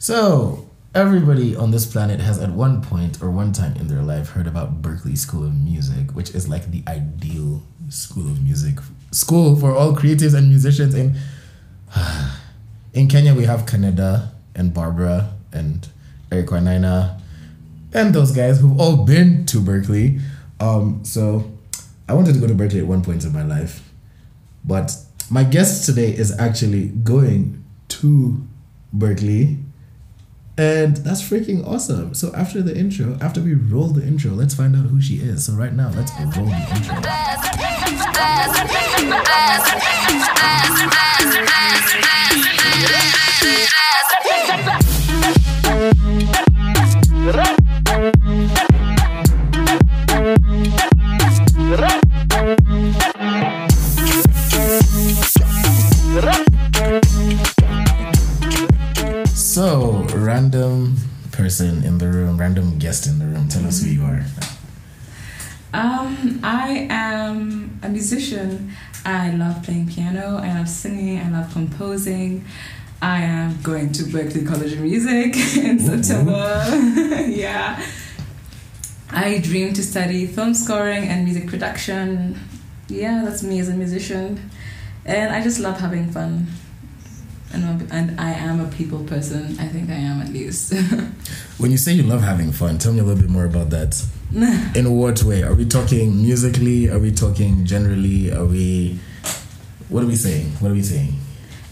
So, everybody on this planet has at one point or one time in their life heard about Berklee School of Music, which is like the ideal school of music school for all creatives and musicians in in Kenya we have Canada and Barbara and Eric Wainaina and those guys who've all been to Berklee. Um, so I wanted to go to Berklee at one point in my life, but my guest today is actually going to Berklee. And that's freaking awesome. So after the intro, after we roll the intro, let's find out who she is. So right now, let's roll the intro. So, random person in the room, random guest in the room, tell us who you are. Um, I am a musician. I love playing piano. I love singing. I love composing. I am going to Berklee College of Music in Woo-woo. September. yeah. I dream to study film scoring and music production. Yeah, that's me as a musician. And I just love having fun. And, and I am a people person. I think I am at least. When you say you love having fun, tell me a little bit more about that. In what way? Are we talking musically? Are we talking generally? Are we. What are we saying? What are we saying?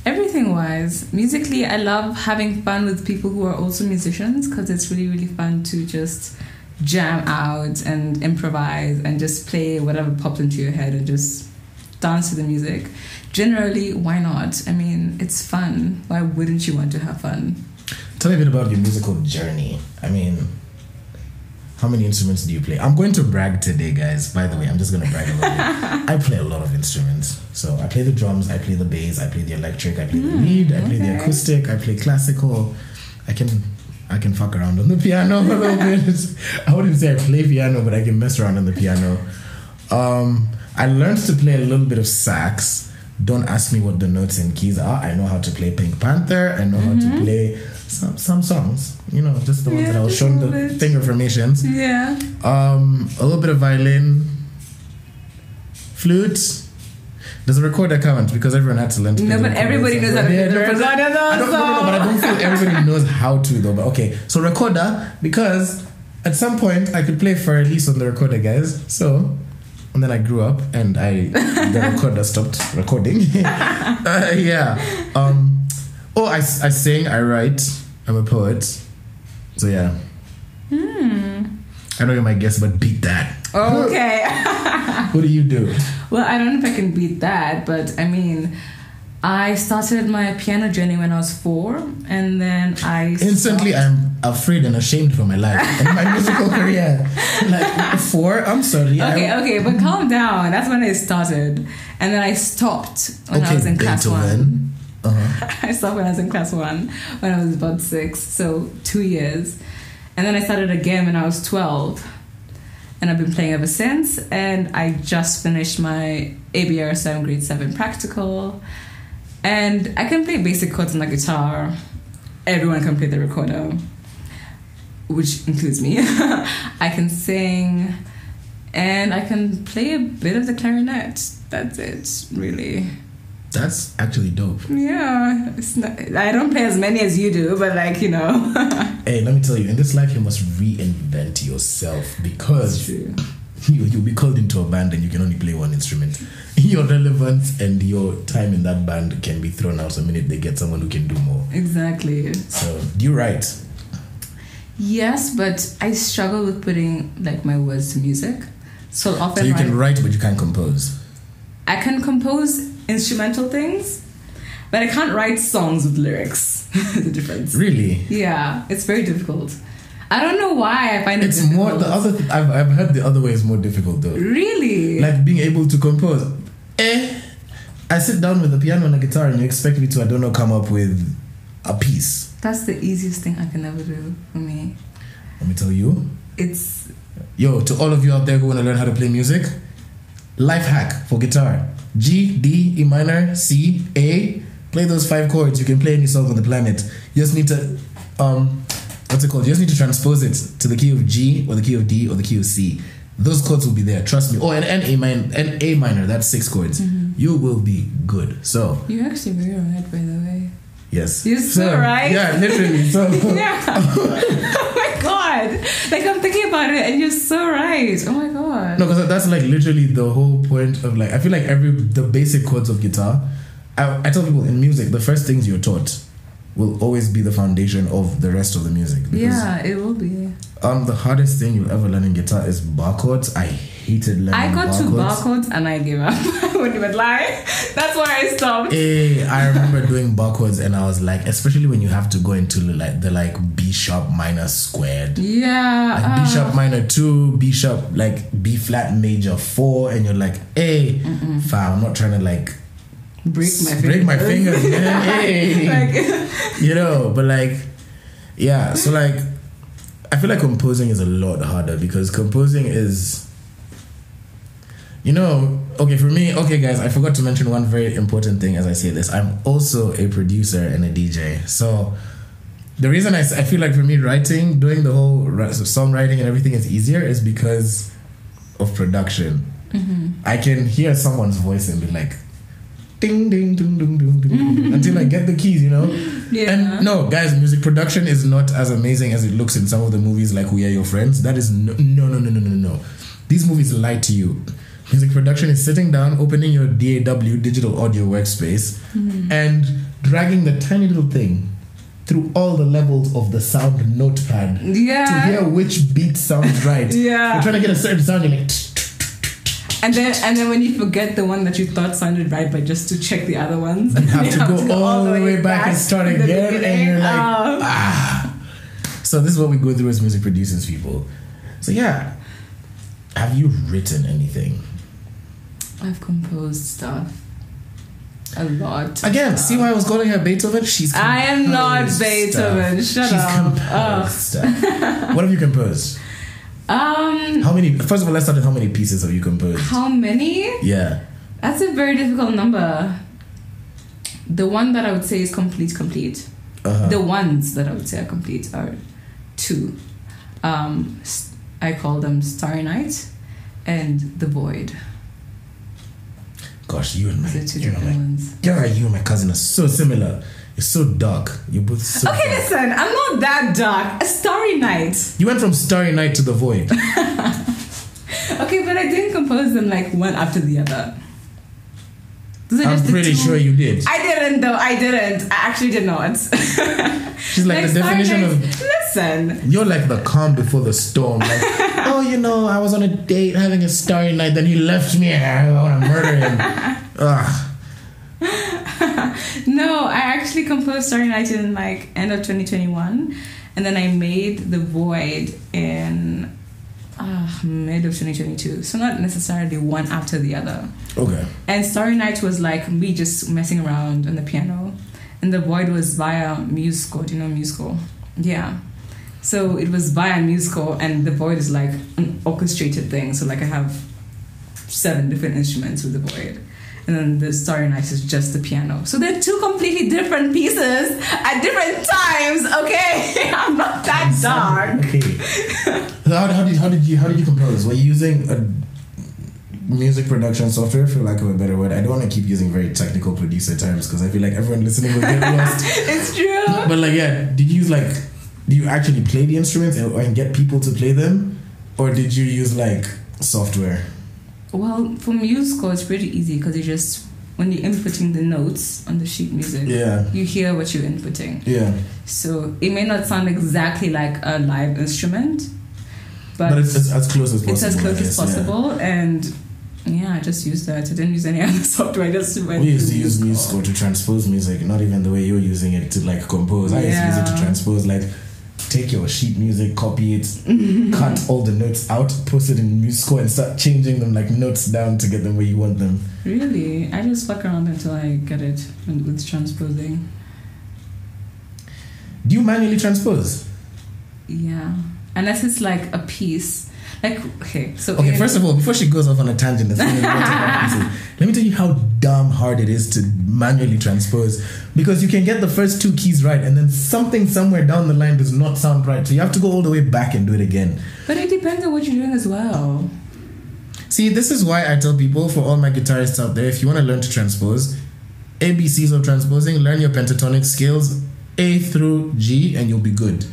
Everything wise, musically, I love having fun with people who are also musicians because it's really, really fun to just jam out and improvise and just play whatever pops into your head and just dance to the music. Generally, why not? I mean, it's fun. Why wouldn't you want to have fun? Tell me a bit about your musical journey. I mean, how many instruments do you play? I'm going to brag today, guys. By the way, I'm just going to brag a little bit. I play a lot of instruments. So I play the drums, I play the bass, I play the electric, I play the lead, I play the acoustic, I play classical. I can I can fuck around on the piano a little bit. I wouldn't say I play piano, but I can mess around on the piano. Um, I learned to play a little bit of sax. Don't ask me what the notes and keys are. I know how to play Pink Panther. I know how to play some some songs. You know, just the ones Yeah, that I was shown the finger formations. Yeah. Um, a little bit of violin, flute. Does a recorder count? Because everyone had to learn to play No, but everybody knows how to play the recorder, I don't, no, no, no, but I don't feel everybody knows how to though. But okay, so recorder because at some point I could play for at least on the recorder, guys. So. And then I grew up, and I the recorder stopped recording. Uh, yeah. Um, oh, I, I sing, I write. I'm a poet. So yeah. Hmm. I know you're my guest, but beat that. Okay. What do you do? Well, I don't know if I can beat that, but I mean, I started my piano journey when I was four, and then I Instantly, stopped- I'm afraid and ashamed for my life and my musical career. Like four, I'm sorry. Okay, I, okay, but calm down. That's when I started, and then I stopped when I was in class one. Uh-huh. I stopped when I was in class one, when I was about six, so two years, and then I started again when I was twelve, and I've been playing ever since. And I just finished my ABR seven grade seven practical, and I can play basic chords on the guitar. Everyone can play the recorder, which includes me. I can sing, and I can play a bit of the clarinet. That's it, really. That's actually dope. Yeah, it's not, I don't play as many as you do, but like you know, Hey, let me tell you, in this life, you must reinvent yourself because you, you'll be called into a band and you can only play one instrument. Your relevance and your time in that band can be thrown out the minute they get someone who can do more. Exactly. So, do you write? Yes, but I struggle with putting like my words to music. So often, So, you can write, but you can't compose. I can compose instrumental things, but I can't write songs with lyrics. the difference. Really? Yeah, it's very difficult. I don't know why I find it It's more, the other, th- I've, I've heard the other way is more difficult though. Really? like being able to compose. Eh, I sit down with a piano and a guitar, and you expect me to, I don't know, come up with a piece. That's the easiest thing I can ever do for me. Let me tell you, It's yo, to all of you out there who want to learn how to play music, life hack for guitar: G, D, E minor, C, A. Play those five chords. You can play any song on the planet. You just need to um, what's it called? You just need to transpose it to the key of G or the key of D or the key of C. Those chords will be there. Trust me. Oh, and, and A minor, and A minor. That's six chords. You will be good. So You're actually very right, by the yes, You're so right. Yeah, literally. So Yeah. oh my god. Like I'm thinking about it, and you're so right. Oh my god. No, because that's like literally the whole point of like I feel like every the basic chords of guitar. I, I tell people in music, the first things you're taught will always be the foundation of the rest of the music. Yeah, it will be. um the hardest thing you'll ever learn in guitar is bar chords. I hated. I got bar two barcodes and I gave up. I wouldn't even lie. That's why I stopped. Eh, I remember doing bar chords and I was like, especially when you have to go into like the like B sharp minor squared. Yeah. Like B uh, sharp minor two, B sharp like B flat major four, and you're like, hey, fam, I'm not trying to like break my fingers. break my fingers, man. Hey. like, you know, but like, yeah. So like, I feel like composing is a lot harder because composing is, you know, okay for me. Okay, guys, I forgot to mention one very important thing as I say this. I'm also a producer and a DJ, so. The reason I, I feel like for me writing, doing the whole ri- songwriting and everything is easier is because of production. Mm-hmm. I can hear someone's voice and be like, ding ding ding ding ding ding ding, mm-hmm. until I get the keys, you know. Yeah. And no, guys, music production is not as amazing as it looks in some of the movies like We Are Your Friends. That is no no no no no no no. These movies lie to you. Music production is sitting down, opening your DAW digital audio workspace, and dragging the tiny little thing through all the levels of the sound notepad to hear which beat sounds right. Yeah. You're trying to get a certain sound, you're like, And then and then when you forget the one that you thought sounded right, but just to check the other ones, and, you have to go all the way back and start to again, and you're like, Oh. ah. So this is what we go through as music producers, people. So yeah, have you written anything? I've composed stuff. A lot. Again, see why I was calling her Beethoven? She's I am not Beethoven. stuff. Shut She's up. composed Oh. stuff. What have you composed? Um, How many? First of all, let's start with how many pieces have you composed? how many? Yeah. That's a very difficult number. The one that I would say is complete, complete. Uh-huh. The ones that I would say are complete are two. Um, I call them Starry Night and The Void. Gosh, you and my, you and different my, ones. yeah, you and my cousin are so similar. You're so dark. You're both so. Okay, dark. listen, I'm not that dark. A Starry Night. You went from Starry Night to the Void. Okay, but I didn't compose them like one after the other. I'm pretty sure you did. I didn't though. I didn't. I actually did not. She's like, the definition Night- of Listen. you're like the calm before the storm. Like, you know, I was on a date having a starry night, then he left me. and I want to murder him. Ugh. No, I actually composed Starry Night in like end of 2021, and then I made The Void in uh, mid of 2022. So not necessarily one after the other. Okay. And Starry Night was like me just messing around on the piano, and The Void was via musical. Do you know musical? Yeah. So it was via musical, and The Void is like an orchestrated thing. So like I have seven different instruments with The Void. And then the Starry Night is just the piano. So they're two completely different pieces at different times, okay? I'm not that dark. Okay. So how, how did how did you how did you compose? Were you using a music production software, for lack of a better word? I don't want to keep using very technical producer terms because I feel like everyone listening will get lost. it's true. But like, yeah, did you use like, do you actually play the instruments and, and get people to play them, or did you use like software? Well, for musical, it's pretty easy because you just when you're inputting the notes on the sheet music, Yeah. you hear what you're inputting. Yeah, So it may not sound exactly like a live instrument, but, but, it's, it's as close as possible. it's as close as guess, yeah. possible. And yeah, I just used that. I didn't use any other software. I just went. We used to use musical to transpose music, not even the way you're using it to like compose. I used to use it to transpose, like take your sheet music, copy it, cut all the notes out, post it in musical, and start changing them like notes down to get them where you want them. Really, I just fuck around until I get it with with transposing. Do you manually transpose? Yeah, unless it's like a piece. Like okay, so Okay, first of all, before she goes off on a tangent, that's really important about music, let me tell you how damn hard it is to manually transpose. Because you can get the first two keys right, and then something somewhere down the line does not sound right. So you have to go all the way back and do it again. but it depends on what you're doing as well. See, this is why I tell people, for all my guitarists out there, if you want to learn to transpose, ABCs of transposing, learn your pentatonic scales, A through G, and you'll be good.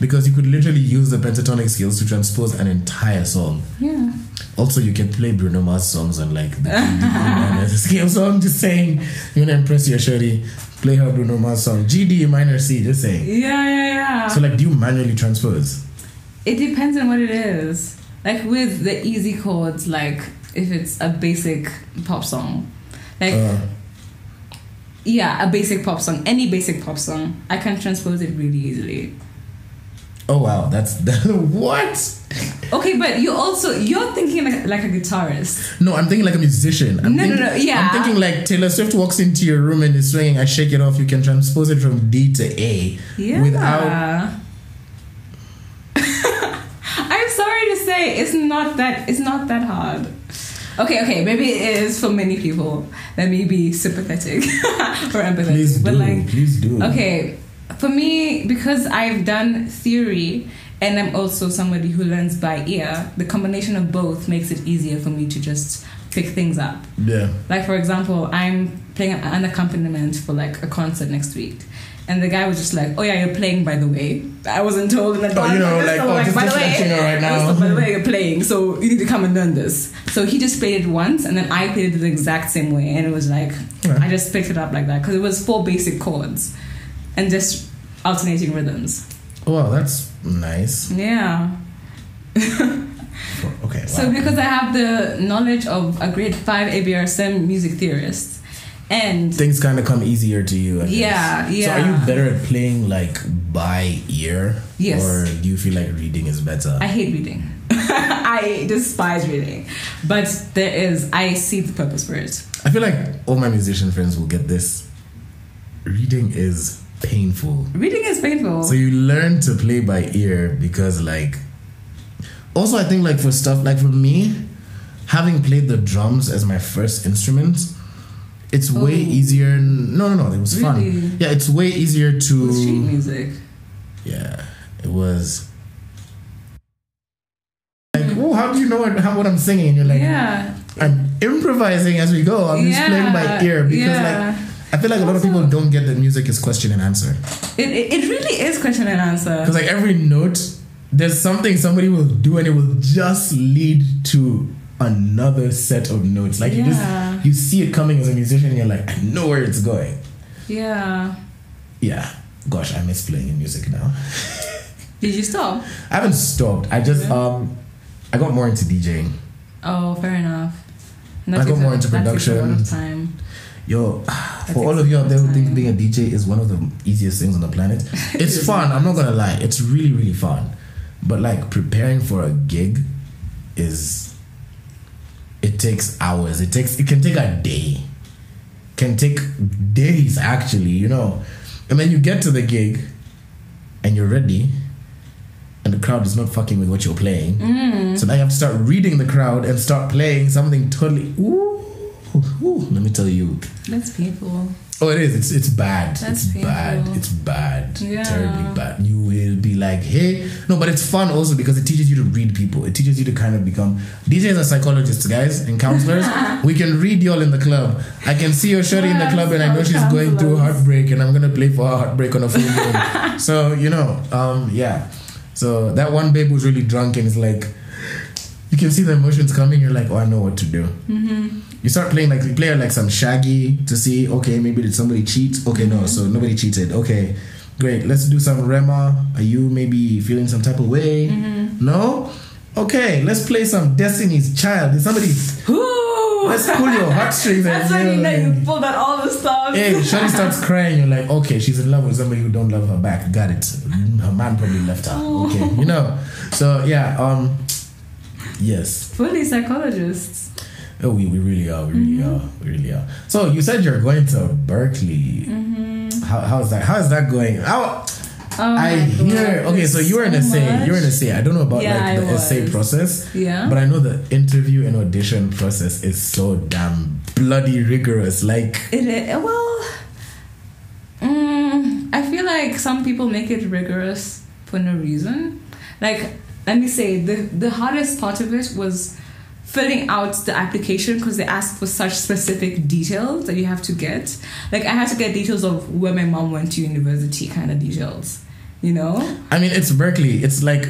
Because you could literally use the pentatonic scales to transpose an entire song. Yeah. Also, you can play Bruno Mars songs on like the E minor scale. So I'm just saying, you want to impress your shorty, play her Bruno Mars song. G D minor, C, just saying. Yeah, yeah, yeah. So, like, do you manually transpose? It depends on what it is. Like with the easy chords, like if it's a basic pop song, like Uh, yeah, a basic pop song, any basic pop song, I can transpose it really easily. Oh, wow, that's that, what? Okay, but you also you're thinking like, like a guitarist. No, I'm thinking like a musician. I'm No, no, thinking, no, yeah. I'm thinking like Taylor Swift walks into your room and is swinging. I shake it off. You can transpose it from D to A Yeah. without. I'm sorry to say, it's not that it's not that hard. Okay, okay, maybe it is for many people. Let me be sympathetic or empathetic. Please but do. like please do. Okay, for me, because I've done theory and I'm also somebody who learns by ear, the combination of both makes it easier for me to just pick things up. Yeah. Like, for example, I'm playing an accompaniment for like a concert next week. And the guy was just like, "Oh yeah, you're playing, by the way." I wasn't told in advance. Oh, you know, like, oh, just- by just the way, right now. by the way, you're playing, so you need to come and learn this. So he just played it once, and then I played it the exact same way, and it was like Yeah. I just picked it up like that because it was four basic chords, and just alternating rhythms. Wow, that's nice. Yeah. Okay. Wow. So because I have the knowledge of a grade five ABRSM music theorist, and things kind of come easier to you. I guess. Yeah, So are you better at playing like by ear? Yes. Or do you feel like reading is better? I hate reading. I despise reading, but there is I see the purpose for it. I feel like all my musician friends will get this. Reading is painful. Reading is painful. So you learn to play by ear because like also I think like for stuff like for me, having played the drums as my first instrument, it's way Oh. easier no no no, it was Really? fun. Yeah, it's way easier With street to music. Yeah. It was like, oh, how do you know what, how, what I'm singing? And you're like, yeah. I'm improvising as we go. I'm just playing by ear because yeah. like I feel like a lot of people don't get that music is question and answer. It, it, it really is question and answer. Because like every note, there's something somebody will do and it will just lead to another set of notes. Like you just you see it coming as a musician and you're like, I know where it's going. Yeah. Yeah. Gosh, I miss playing in music now. Did you stop? I haven't stopped. I just um I got more into DJing. Oh, fair enough. I got more into that takes a lot production. Yo, for all of you out there who think being a DJ is one of the easiest things on the planet, it's fun. I'm not gonna lie, it's really really fun. But like preparing for a gig is it takes hours. It takes it can take a day, can take days actually. You know, and then you get to the gig and you're ready. And the crowd is not fucking with what you're playing. Mm. So now you have to start reading the crowd and start playing something totally. Ooh, ooh, let me tell you. That's painful. Oh, it is. It's it's bad. That's it's bad. It's bad. Yeah. Terribly bad. You will be like, hey, no, but it's fun also because it teaches you to read people. It teaches you to kind of become DJs are psychologists, guys, and counselors. we can read y'all in the club. I can see your shorty in the club, and I know she's going through heartbreak, and I'm gonna play for her heartbreak on a full moon. so you know, um, yeah. So that one babe was really drunk, and it's like. You can see the emotions coming. You're like, oh, I know what to do. Mm-hmm. You start playing like you play like some shaggy to see okay maybe did somebody cheat okay no so nobody cheated okay great let's do some Rema are you maybe feeling some type of way no okay let's play some Destiny's Child did somebody Ooh. let's pull your heartstrings That's and when you know you pulled out all the stuff. Hey, Shawty starts crying. You're like, okay, she's in love with somebody who don't love her back. Got it. Her man probably left her. Okay, you know. So yeah, um, yes. Fully psychologists. Oh, we, we really are. We really are. We really are. So you said you're going to Berklee. How, how's that? How is that going? How? Oh I hear. God, Okay, so you were an so essay. much. You were an essay. I don't know about Yeah, like the essay process, Yeah. but I know the interview and audition process is so damn bloody rigorous. Like, It is, well, mm, I feel like some people make it rigorous for no reason. Like, let me say, the, the hardest part of it was filling out the application because they ask for such specific details that you have to get. Like, I had to get details of where my mom went to university, kind of details, you know? I mean, it's Berklee. It's like,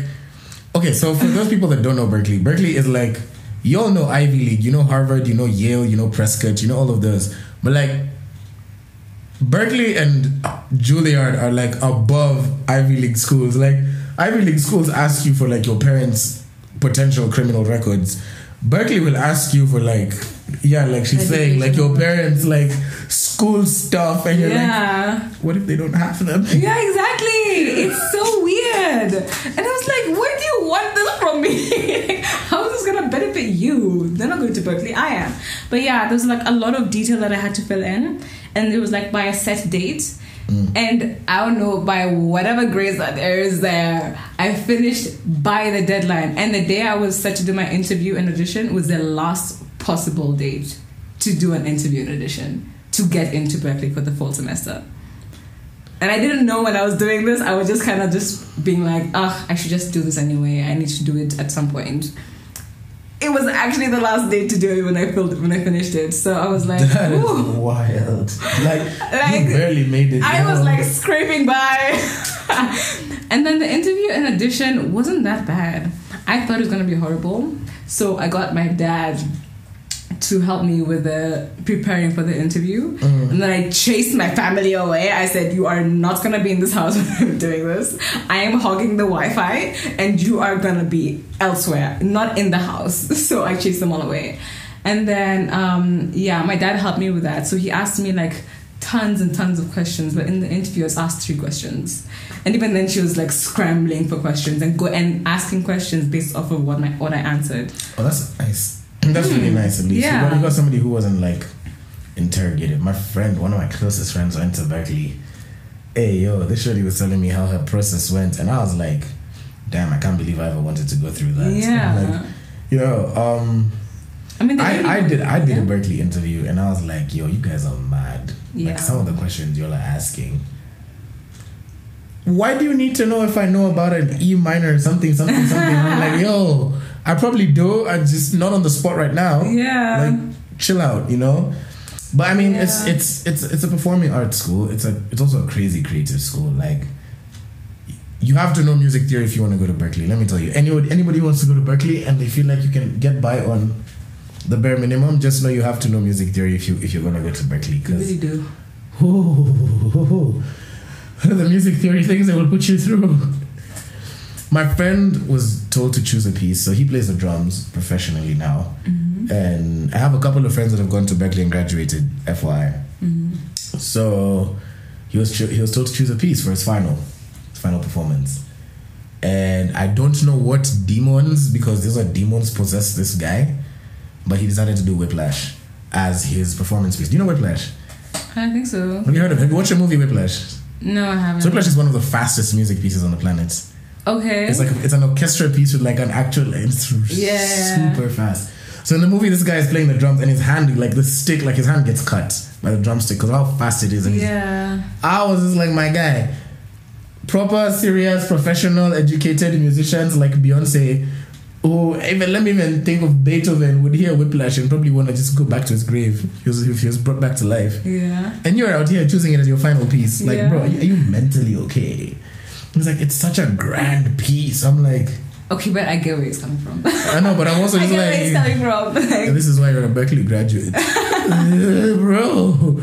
okay, so for those people that don't know Berklee, Berklee is like, you all know Ivy League, you know Harvard, you know Yale, you know Prescott, you know all of those. But like, Berklee and Juilliard are like above Ivy League schools. Like, Ivy League schools ask you for like your parents' potential criminal records. Berklee will ask you for like, yeah, like she's saying, like your parents' like school stuff, and you're like, what if they don't have them? Yeah, exactly. It's so weird. And I was like, where do you want this from me? How is this gonna benefit you? They're not going to Berklee. I am. But yeah, there's like a lot of detail that I had to fill in. And it was like by a set date. And I don't know, by whatever grace that there is there, I finished by the deadline. And the day I was set to do my interview and audition was the last possible date to do an interview and audition to get into Berklee for the fall semester. And I didn't know when I was doing this. I was just kind of just being like, ah, I should just do this anyway. I need to do it at some point. It was actually the last day to do it when I filled when I finished it. So I was like, That is wild. Like, Like, you barely made it. I was like scraping by. and then the interview and audition wasn't that bad. I thought it was gonna be horrible. So I got my dad to help me with the preparing for the interview. Mm. And then I chased my family away. I said, You are not gonna be in this house when I'm doing this. I am hogging the Wi Fi and you are gonna be elsewhere, not in the house. So I chased them all away. And then, um, yeah, my dad helped me with that. So he asked me like tons and tons of questions. But in the interview, I was asked three questions. And even then, she was like scrambling for questions and go and asking questions based off of what my what I answered. Oh, that's nice. That's really nice. At least. Yeah. you, got, you got somebody who wasn't like interrogated. My friend, one of my closest friends, went to Berklee. Hey, yo, this shorty was telling me how her process went, and I was like, "Damn, I can't believe I ever wanted to go through that." Yeah. Like, you know, um, I mean, I, I did I did yeah. a Berklee interview, and I was like, "Yo, you guys are mad." Yeah. Like some of the questions you're like asking. Why do you need to know if I know about an E minor or something, something, something? I'm like, yo, I probably do. I'm just not on the spot right now. Yeah. Like, chill out, you know. But I mean, it's Yeah. it's it's it's a performing arts school. It's a it's also a crazy creative school. Like, you have to know music theory if you want to go to Berklee. Let me tell you, anybody anybody wants to go to Berklee and they feel like you can get by on the bare minimum, just know you have to know music theory if you if you're gonna go to Berklee. You Because really do. Oh, the music theory things they will put you through. My friend was told to choose a piece, so he plays the drums professionally now. Mm-hmm. And I have a couple of friends that have gone to Berklee and graduated, FYI. Mm-hmm. So he was cho- he was told to choose a piece for his final, his final performance. And I don't know what demons, because these are demons, possess this guy, but he decided to do Whiplash as his performance piece. Do you know Whiplash? I think so. Have you heard of it? Have you watched the movie Whiplash? No, I haven't. So Whiplash is one of the fastest music pieces on the planet. Okay. It's like it's an orchestra piece with like an actual. instrument. Yeah. super fast. So in the movie, this guy is playing the drums and his hand, like the stick, like his hand gets cut by the drumstick because how fast it is. And yeah. I was just like my guy, proper, serious, professional, educated musicians like Beyonce. Who even let me even think of Beethoven would hear Whiplash and probably want to just go back to his grave if he was, if he was brought back to life. Yeah. And you're out here choosing it as your final piece. Like, Yeah. bro, are you, are you mentally okay? He's like, it's such a grand piece. I'm like, Okay, but I get where he's coming from. I know, but I'm also I just get where he's like, coming from. Like, this is why you're a Berklee graduate, Uh, bro.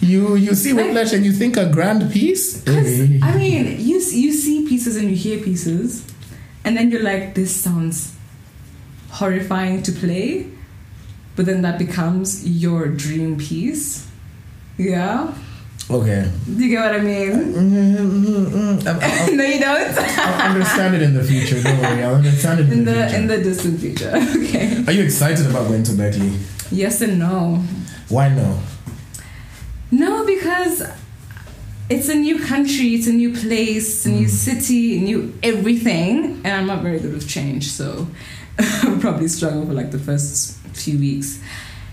You you see Whiplash and you think a grand piece? Hey. I mean, you you see pieces and you hear pieces, and then you're like, this sounds horrifying to play, but then that becomes your dream piece. Yeah, Okay. do you get what I mean? Mm-hmm. I'll, no, you don't. I'll understand it in the future. Don't worry. I'll understand it in, in the, the in the distant future. Okay. Are you excited about going to Berklee? Yes and no. Why no? No, because it's a new country, it's a new place, a new city, new everything, and I'm not very good with change, so I'll probably struggle for like the first few weeks.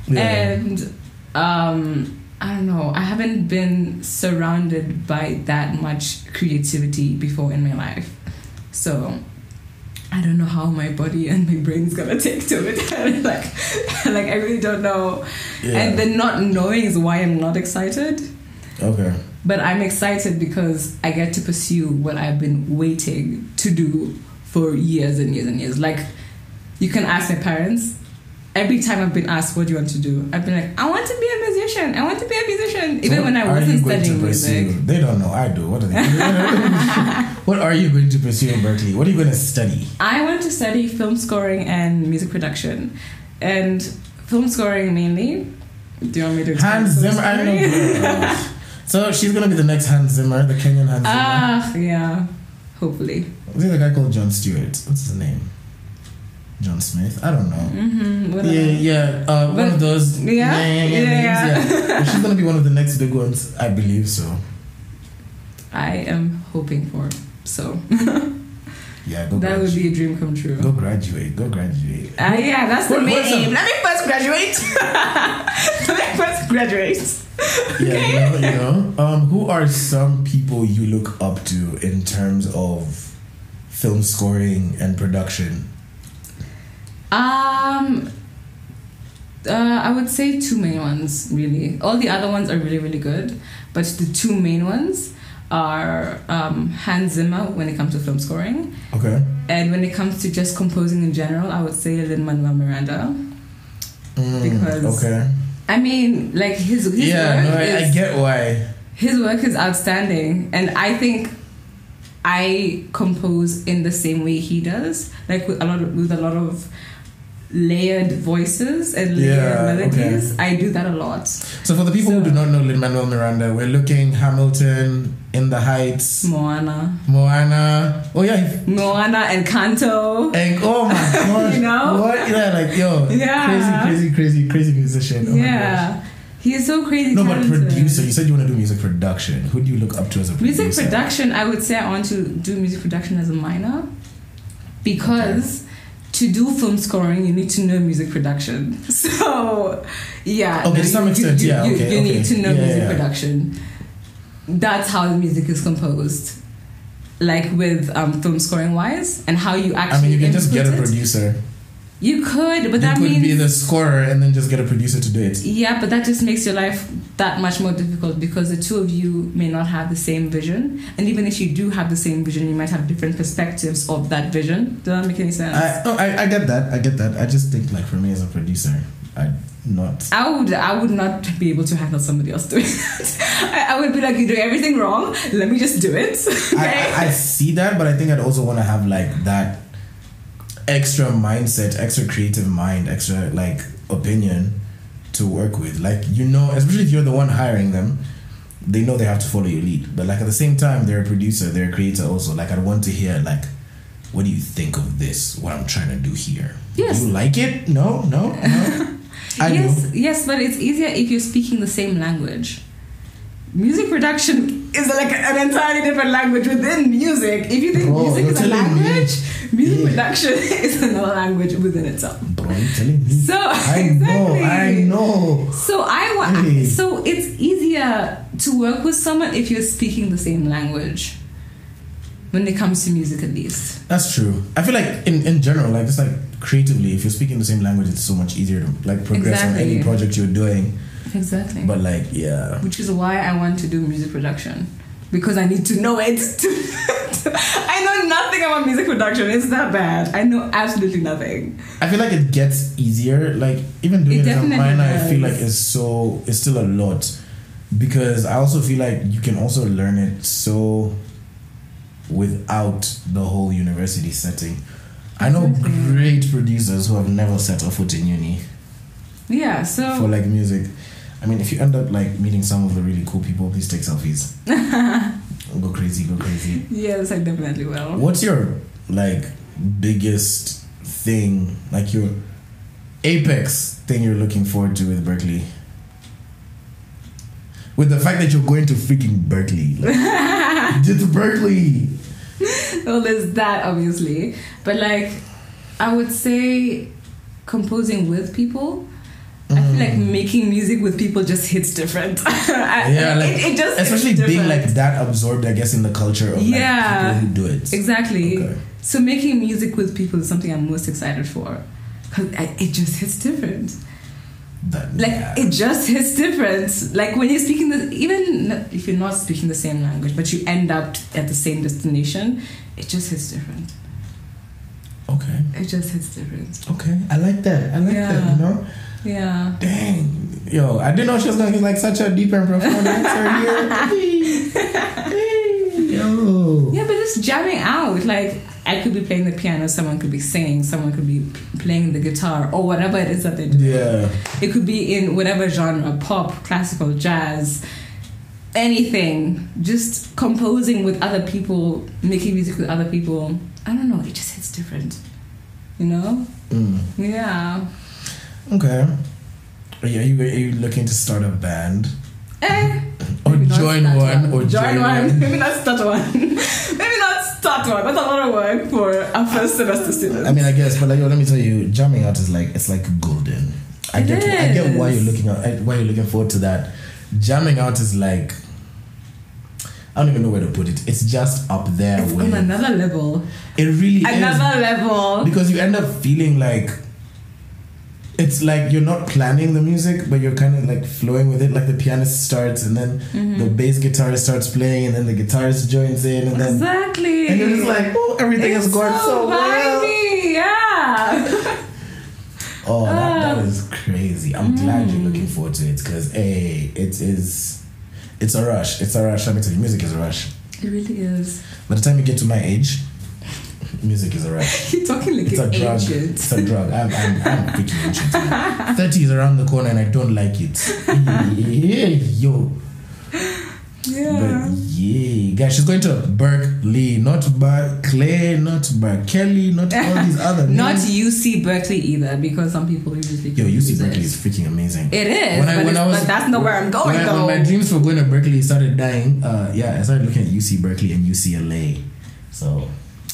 Yeah. And um, I don't know, I haven't been surrounded by that much creativity before in my life, so. I don't know how my body and my brain's gonna take to it. like, like I really don't know. Yeah. And the not knowing is why I'm not excited. okay. But I'm excited because I get to pursue what I've been waiting to do for years and years and years. Like, you can ask my parents. Every time I've been asked, what do you want to do? I've been like, I want to be a musician. I want to be a musician. Even So when I wasn't studying music. They don't know. I do. What are they? what are you going to pursue in Berklee? What are you going to study? I want to study film scoring and music production. And film scoring mainly. Do you want me to Hans Zimmer. I scoring? know. so she's going to be the next Hans Zimmer, the Kenyan Hans Zimmer. Ah, yeah. Hopefully. Was it the guy called John Stewart? What's his name? John Smith? I don't know. Mm-hmm. Yeah, yeah. Uh, one of those. Yeah? yeah, yeah, Yeah, names, yeah. She's gonna be one of the next big ones, I believe so. I am hoping for. So Yeah, go. that would be a dream come true. Go graduate. Go graduate. Ah, yeah, that's the main aim. Let me first graduate. Let me first graduate. Yeah, you know, you know. Um, who are some people you look up to in terms of film scoring and production? Um, uh, I would say two main ones really. All the other ones are really really good, but the two main ones are um, Hans Zimmer when it comes to film scoring, Okay. and when it comes to just composing in general, I would say Lin Manuel Miranda. Mm, Because- okay. I mean, like his his Yeah, work no, I, is I get why. his work is outstanding, and I think I compose in the same way he does, like with a lot of, with a lot of layered voices and layered Yeah, melodies. okay. I do that a lot. So for the people who do not know Lin Manuel Miranda, we're looking Hamilton, In the Heights, Moana, Moana. Oh yeah, Moana, Encanto. and oh my gosh, You know? what? Yeah, like yo, Yeah. crazy, crazy, crazy, crazy musician. Oh my gosh. yeah, he is so crazy. No, but producer. You said you want to do music production. Who do you look up to as a producer? Music production, I would say I want to do music production as a minor because to do film scoring, you need to know music production. So, yeah. Okay, to some you- extent, you, yeah, You, okay, you okay. need to know Yeah, music yeah. production. That's how the music is composed. Like with um, film scoring wise, and how you actually. I mean, you can just get a producer. it. You could, but you that could means be the scorer and then just get a producer to do it. yeah, but that just makes your life that much more difficult because the two of you may not have the same vision. And even if you do have the same vision, you might have different perspectives of that vision. Does that make any sense? I, oh, I I get that. I get that. I just think like for me as a producer, I not. I would I would not be able to handle somebody else doing that. I, I would be like, you're doing everything wrong. Let me just do it. Okay? I, I see that, but I think I'd also want to have like that extra mindset, extra creative mind, extra like opinion to work with. Like you know, especially if you're the one hiring them, they know they have to follow your lead. But like at the same time, they're a producer, they're a creator also. Like I'd want to hear like, what do you think of this? What I'm trying to do here? Yes. Do you like it? No, no, no. I yes, do. yes, but it's easier if you're speaking the same language. Music production is like an entirely different language within music. If you think Bro, music is a telling me. language, music Yeah. production is another language within itself. Bro, you telling me? So I exactly. know, I know. So I want. Hey. So it's easier to work with someone if you're speaking the same language. When it comes to music, at least. That's true. I feel like in, in general, like just like creatively, if you're speaking the same language, it's so much easier to like progress on any project you're doing. Exactly. But like, yeah, Which is why I want to do music production because I need to know it. I know nothing about music production. It's that bad. I know absolutely nothing. I feel like it gets easier. Like even doing It it, as a definitely minor, I feel like it's so it's still a lot because I also feel like you can also learn it so without the whole university setting. I know Exactly. great producers who have never set a foot in uni. Yeah. So for like music. I mean, if you end up like meeting some of the really cool people, please take selfies. go crazy, go crazy. yes, I definitely will. What's your like biggest thing, like your apex thing you're looking forward to with Berklee? with the fact that you're going to freaking Berklee. Like, to Berklee. well, there's that obviously, but like, I would say composing with people. I feel like mm. making music with people just hits different. I- Yeah, like it, it just especially being different. like that absorbed, I guess, in the culture of Yeah. like, people who do it. Exactly. Okay. So making music with people is something I'm most excited for. Cause it just hits different. That, Like yeah. it just hits different. Like when you're speaking the even if you're not speaking the same language, but you end up at the same destination, it just hits different. okay, It just hits different. okay, I like that. I like Yeah. that. You know, Yeah. dang, yo, I didn't know she was gonna get like such a deep and profound answer here. Yo, Yeah, but just jamming out. Like I could be playing the piano, someone could be singing, someone could be playing the guitar, or whatever it is that they do. yeah, It could be in whatever genre pop, classical, jazz, anything. Just composing with other people, making music with other people. I don't know, it just hits different. You know? Mm. Yeah. Okay. Are you, are you looking to start a band Eh. or join start one or join one. Maybe not start one. maybe not start one. That's a lot of work for a first semester student. I mean, I guess, but like, let me tell you, jamming out is like it's like golden. I It get, I get why you're looking at, why you're looking forward to that. Jamming out is like, I don't even know where to put it. It's just up there. it's with, on another level. it really Another is level. because you end up feeling like it's like you're not planning the music, but you're kind of like flowing with it. Like the pianist starts, and then Mm-hmm. the bass guitarist starts playing, and then the guitarist joins in, and then Exactly. and you're just like, oh, everything it's is going so, well. Yeah. Oh, that, that Ah. crazy. I'm glad Mm. you're looking forward to it because, hey, it is, it's a rush. It's a rush. Let me tell you, music is a rush. It really is. By the time you get to my age, music is a rush. You're talking like It's a an drug. ancient. It's a drug. I'm, I'm, I'm freaking ancient. man. 30 is around the corner and I don't like it. Yeah, yo. Yeah. But yeah, guys, she's going to Berklee, not Berkeley, not Berkeley, not all these other Not. UC Berkeley either, because some people usually Yo, UC. Berkeley is freaking amazing. It is, When I- but, when I was- but that's not where I'm going when, I- though. when my dreams for going to Berklee started dying, uh, yeah, I started looking at UC Berkeley and UCLA. So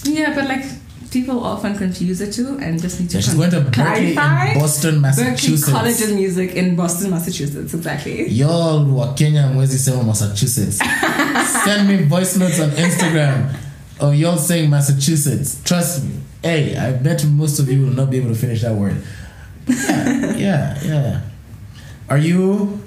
yeah, but like people often confuse the two and just need to yeah, she's going to Berklee clarify. in Boston, Berklee Massachusetts. College of Music in Boston, Massachusetts. Exactly. Y'all wa Kenya mwezi sema Massachusetts. Send me voice notes on Instagram of y'all saying Massachusetts. Trust me. Hey, I bet most of you will not be able to finish that word. Yeah, yeah, yeah. Are you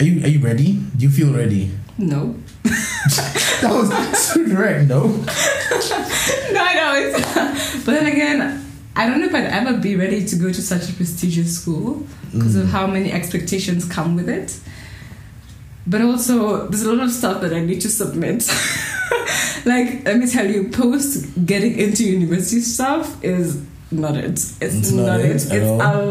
are you are you ready? Do you feel ready? No. That was so direct, no? no, I know. It's, but then again, I don't know if I'd ever be ready to go to such a prestigious school because Mm. of how many expectations come with it. But also, there's a lot of stuff that I need to submit. like, let me tell you, post getting into university stuff is not it. It's, It's not, not it. it It's a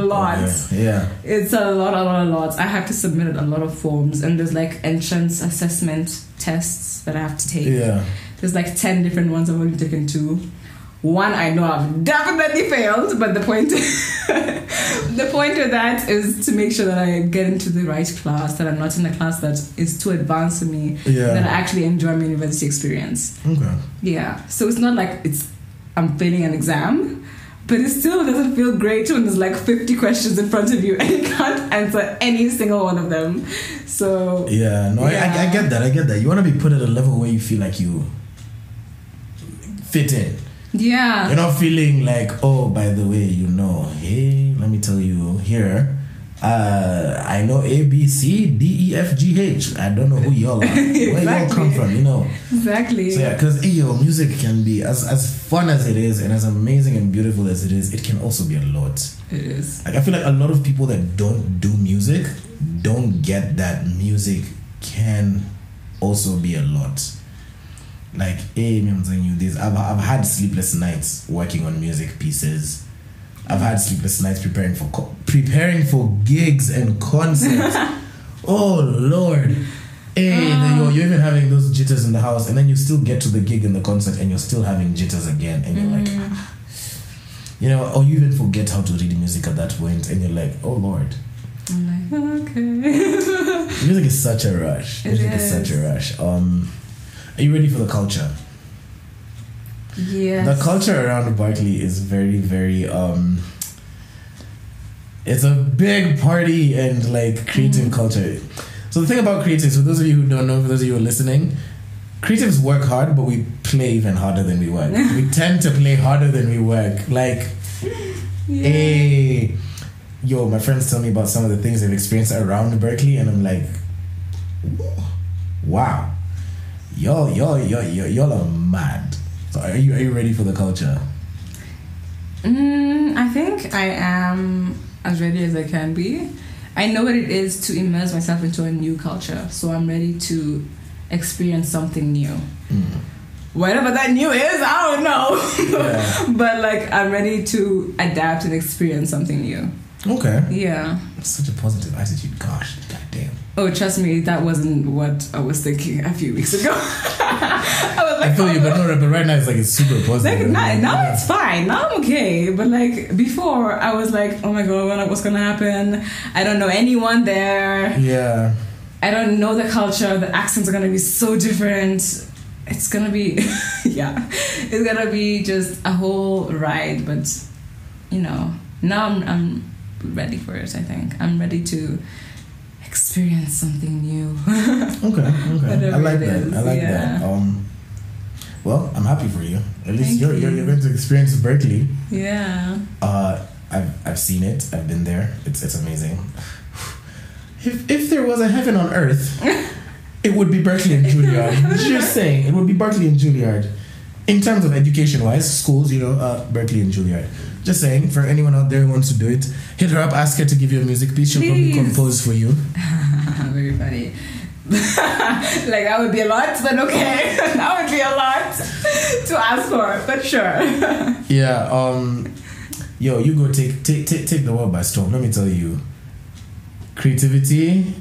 lot. Okay, Yeah. It's a lot, a lot, a lot. I have to submit a lot of forms, and there's like entrance assessment tests that I have to take. Yeah. There's like 10 different ones I've only taken two. One I know I've definitely failed, but the point the point of that is to make sure that I get into the right class, that I'm not in a class that is too advanced for me, Yeah. that I actually enjoy my university experience. Okay. Yeah. So it's not like it's I'm failing an exam, but it still doesn't feel great when there's like 50 questions in front of you and you can't answer any single one of them. So Yeah, no, I, I, I get that. I get that. You want to be put at a level where you feel like you fit in. yeah. You're not feeling like, oh, by the way, you know, hey, let me tell you here. Uh, I know A, B, C, D, E, F, G, H. I don't know who y'all are. Where y'all come from, you know. Exactly. So yeah, because yo, music can be as as fun as it is and as amazing and beautiful as it is. It can also be a lot. It is. Like I feel like a lot of people that don't do music don't get that music can also be a lot. Like, hey, I'm telling you this. I've I've had sleepless nights working on music pieces. I've had sleepless nights preparing for co- preparing for gigs and concerts. oh Lord. Hey, then you're, you're even having those jitters in the house, and then you still get to the gig and the concert, and you're still having jitters again, and you're like, you know, or you even forget how to read music at that point, and you're like, oh Lord. I'm like, okay. Music is such a rush. It Music is. is. such a rush. Um, are you ready for the culture? The culture around Barkley is very, very. Um, it's a big party and like creative Mm-hmm. culture. So the thing about creatives, for those of you who don't know, for those of you who are listening, creatives work hard, but we play even harder than we work. we tend to play harder than we work. Like, Yeah. hey, yo, my friends tell me about some of the things they've experienced around Berklee, and I'm like, wow, y'all, y'all, y'all, y'all, y'all are mad. So are you are you ready for the culture? Mm, I think I am as ready as I can be. I know what it is to immerse myself into a new culture, so I'm ready to experience something new. Mm. Whatever that new is, I don't know. Yeah. but like, I'm ready to adapt and experience something new. Okay, Yeah. such a positive attitude. Gosh, goddamn. Oh, trust me, that wasn't what I was thinking a few weeks ago. I like, I feel you, but no, but right now it's like it's super positive. Like, now, now yeah. it's fine. Now I'm okay. But like before, I was like, oh my god, what's gonna happen? I don't know anyone there. Yeah. I don't know the culture. The accents are gonna be so different. It's gonna be, yeah, it's gonna be just a whole ride. But you know, now I'm, I'm ready for it. I think I'm ready to experience something new. Okay, okay. I like that. is, I like yeah. that. Um, well, I'm happy for you. At least you're, you're you. you're going to experience Berklee. yeah. Uh, I've I've seen it. I've been there. It's it's amazing. If if there was a heaven on earth, it would be Berklee and Juilliard. Just saying, it would be Berklee and Juilliard. In terms of education wise, schools, you know, uh, Berklee and Juilliard. Just saying, for anyone out there who wants to do it, hit her up, ask her to give you a music piece. She'll probably compose for you. Very funny. like that would be a lot, but okay, that would be a lot to ask for, but sure. Yeah. Um. Yo, you go take take take take the world by storm. Let me tell you. Creativity.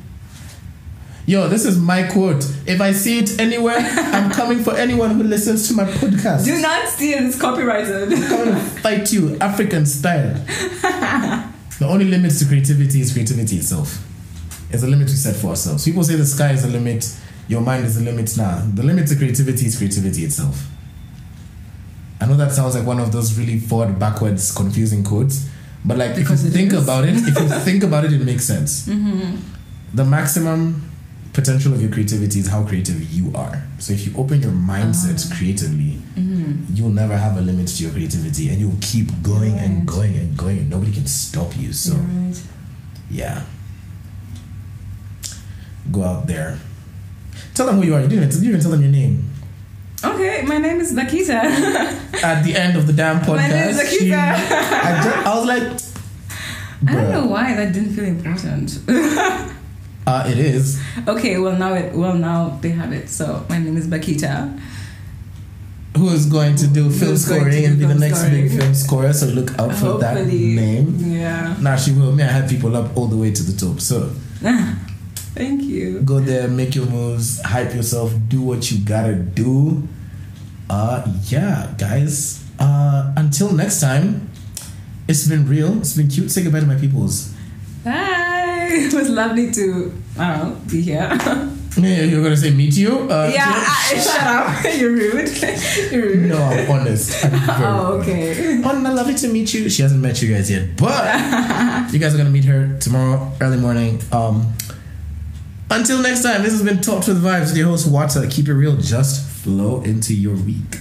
Yo, this is my quote. If I see it anywhere, I'm coming for anyone who listens to my podcast. Do not steal; it's copyrighted. I'm fight you, African style. the only limits to creativity is creativity itself. It's a limit we set for ourselves. People say the sky is the limit, your mind is the limit. Nah, the limit to creativity is creativity itself. I know that sounds like one of those really forward, backwards, confusing quotes, but like Because if you think is. about it, if you think about it, it makes sense. Mm-hmm. The maximum potential of your creativity is how creative you are. So if you open your mindset Ah. creatively, Mm-hmm. you'll never have a limit to your creativity and you'll keep going and going and going and nobody can stop you so right. yeah go out there. Tell them who you are. You didn't, you didn't tell them your name. Okay, my name is Bakita. at the end of the damn podcast My name is she- I, ju- I was like I don't know why that didn't feel important. uh, it is. Okay, well now it well now they have it. So my name is Bakita. who is going to do film scoring and be the next big film scorer? So look out for that name. Yeah. now she will. Me I had people up all the way to the top. So Thank you. go there, make your moves, hype yourself, do what you gotta do. Uh yeah, guys. Uh until next time, it's been real, it's been cute. Say goodbye to my peoples. Bye. It was lovely to I don't know be here. Yeah, you're gonna say meet you? Uh yeah, I, shut up. You're rude. You're rude. No, I'm honest. I'm very Oh, honest. okay. Oh, no, lovely to meet you. She hasn't met you guys yet, but you guys are gonna meet her tomorrow, early morning. Um until next time, this has been Talk with Vibes with your host Wata. Keep it real, just flow into your week.